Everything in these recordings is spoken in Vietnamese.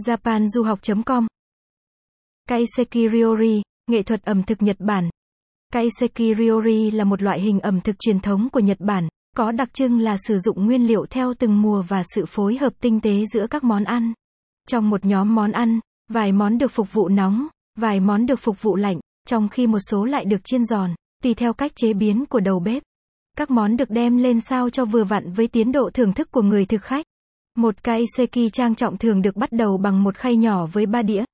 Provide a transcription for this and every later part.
japanduhoc.com Kaiseki Ryori, nghệ thuật ẩm thực Nhật Bản. Kaiseki Ryori là một loại hình ẩm thực truyền thống của Nhật Bản, có đặc trưng là sử dụng nguyên liệu theo từng mùa và sự phối hợp tinh tế giữa các món ăn. Trong một nhóm món ăn, vài món được phục vụ nóng, vài món được phục vụ lạnh, trong khi một số lại được chiên giòn, tùy theo cách chế biến của đầu bếp. Các món được đem lên sao cho vừa vặn với tiến độ thưởng thức của người thực khách. Một kaiseki trang trọng thường được bắt đầu bằng một khay nhỏ với ba đĩa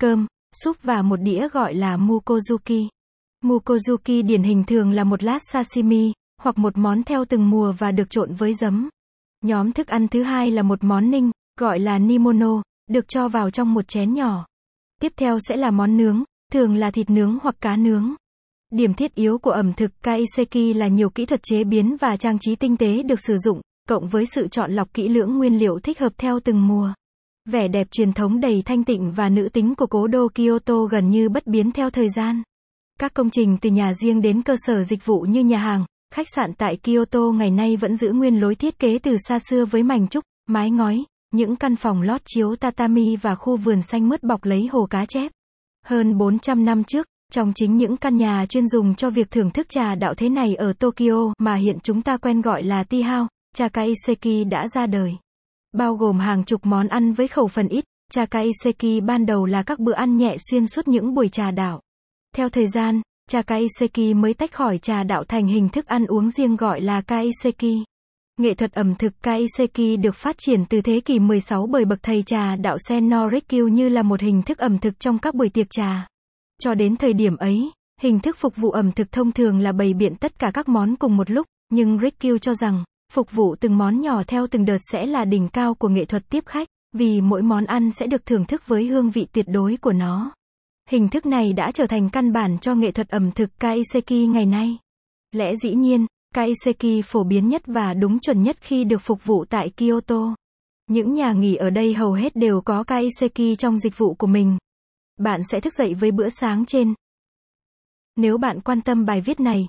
cơm, súp và một đĩa gọi là mukozuki. Mukozuki điển hình thường là một lát sashimi, hoặc một món theo từng mùa và được trộn với giấm. Nhóm thức ăn thứ hai là một món ninh, gọi là nimono, được cho vào trong một chén nhỏ. Tiếp theo sẽ là món nướng, thường là thịt nướng hoặc cá nướng. Điểm thiết yếu của ẩm thực kaiseki là nhiều kỹ thuật chế biến và trang trí tinh tế được sử dụng, cộng với sự chọn lọc kỹ lưỡng nguyên liệu thích hợp theo từng mùa. Vẻ đẹp truyền thống đầy thanh tịnh và nữ tính của cố đô Kyoto gần như bất biến theo thời gian. Các công trình từ nhà riêng đến cơ sở dịch vụ như nhà hàng, khách sạn tại Kyoto ngày nay vẫn giữ nguyên lối thiết kế từ xa xưa với mảnh trúc, mái ngói, những căn phòng lót chiếu tatami và khu vườn xanh mướt bọc lấy hồ cá chép. Hơn 400 năm trước, trong chính những căn nhà chuyên dùng cho việc thưởng thức trà đạo thế này ở Tokyo mà hiện chúng ta quen gọi là tea house, chakaiseki đã ra đời. Bao gồm hàng chục món ăn với khẩu phần ít, Chakaiseki ban đầu là các bữa ăn nhẹ xuyên suốt những buổi trà đạo. Theo thời gian, chakaiseki mới tách khỏi trà đạo thành hình thức ăn uống riêng gọi là Kaiseki. Nghệ thuật ẩm thực Kaiseki được phát triển từ thế kỷ 16 bởi bậc thầy trà đạo Sen no Rikyu như là một hình thức ẩm thực trong các buổi tiệc trà. Cho đến thời điểm ấy, hình thức phục vụ ẩm thực thông thường là bày biện tất cả các món cùng một lúc, nhưng Rikyu cho rằng, Phục vụ từng món nhỏ theo từng đợt sẽ là đỉnh cao của nghệ thuật tiếp khách, vì mỗi món ăn sẽ được thưởng thức với hương vị tuyệt đối của nó. Hình thức này đã trở thành căn bản cho nghệ thuật ẩm thực kaiseki ngày nay. Lẽ dĩ nhiên, kaiseki phổ biến nhất và đúng chuẩn nhất khi được phục vụ tại Kyoto. Những nhà nghỉ ở đây hầu hết đều có kaiseki trong dịch vụ của mình. Bạn sẽ thức dậy với bữa sáng trên. Nếu bạn quan tâm bài viết này,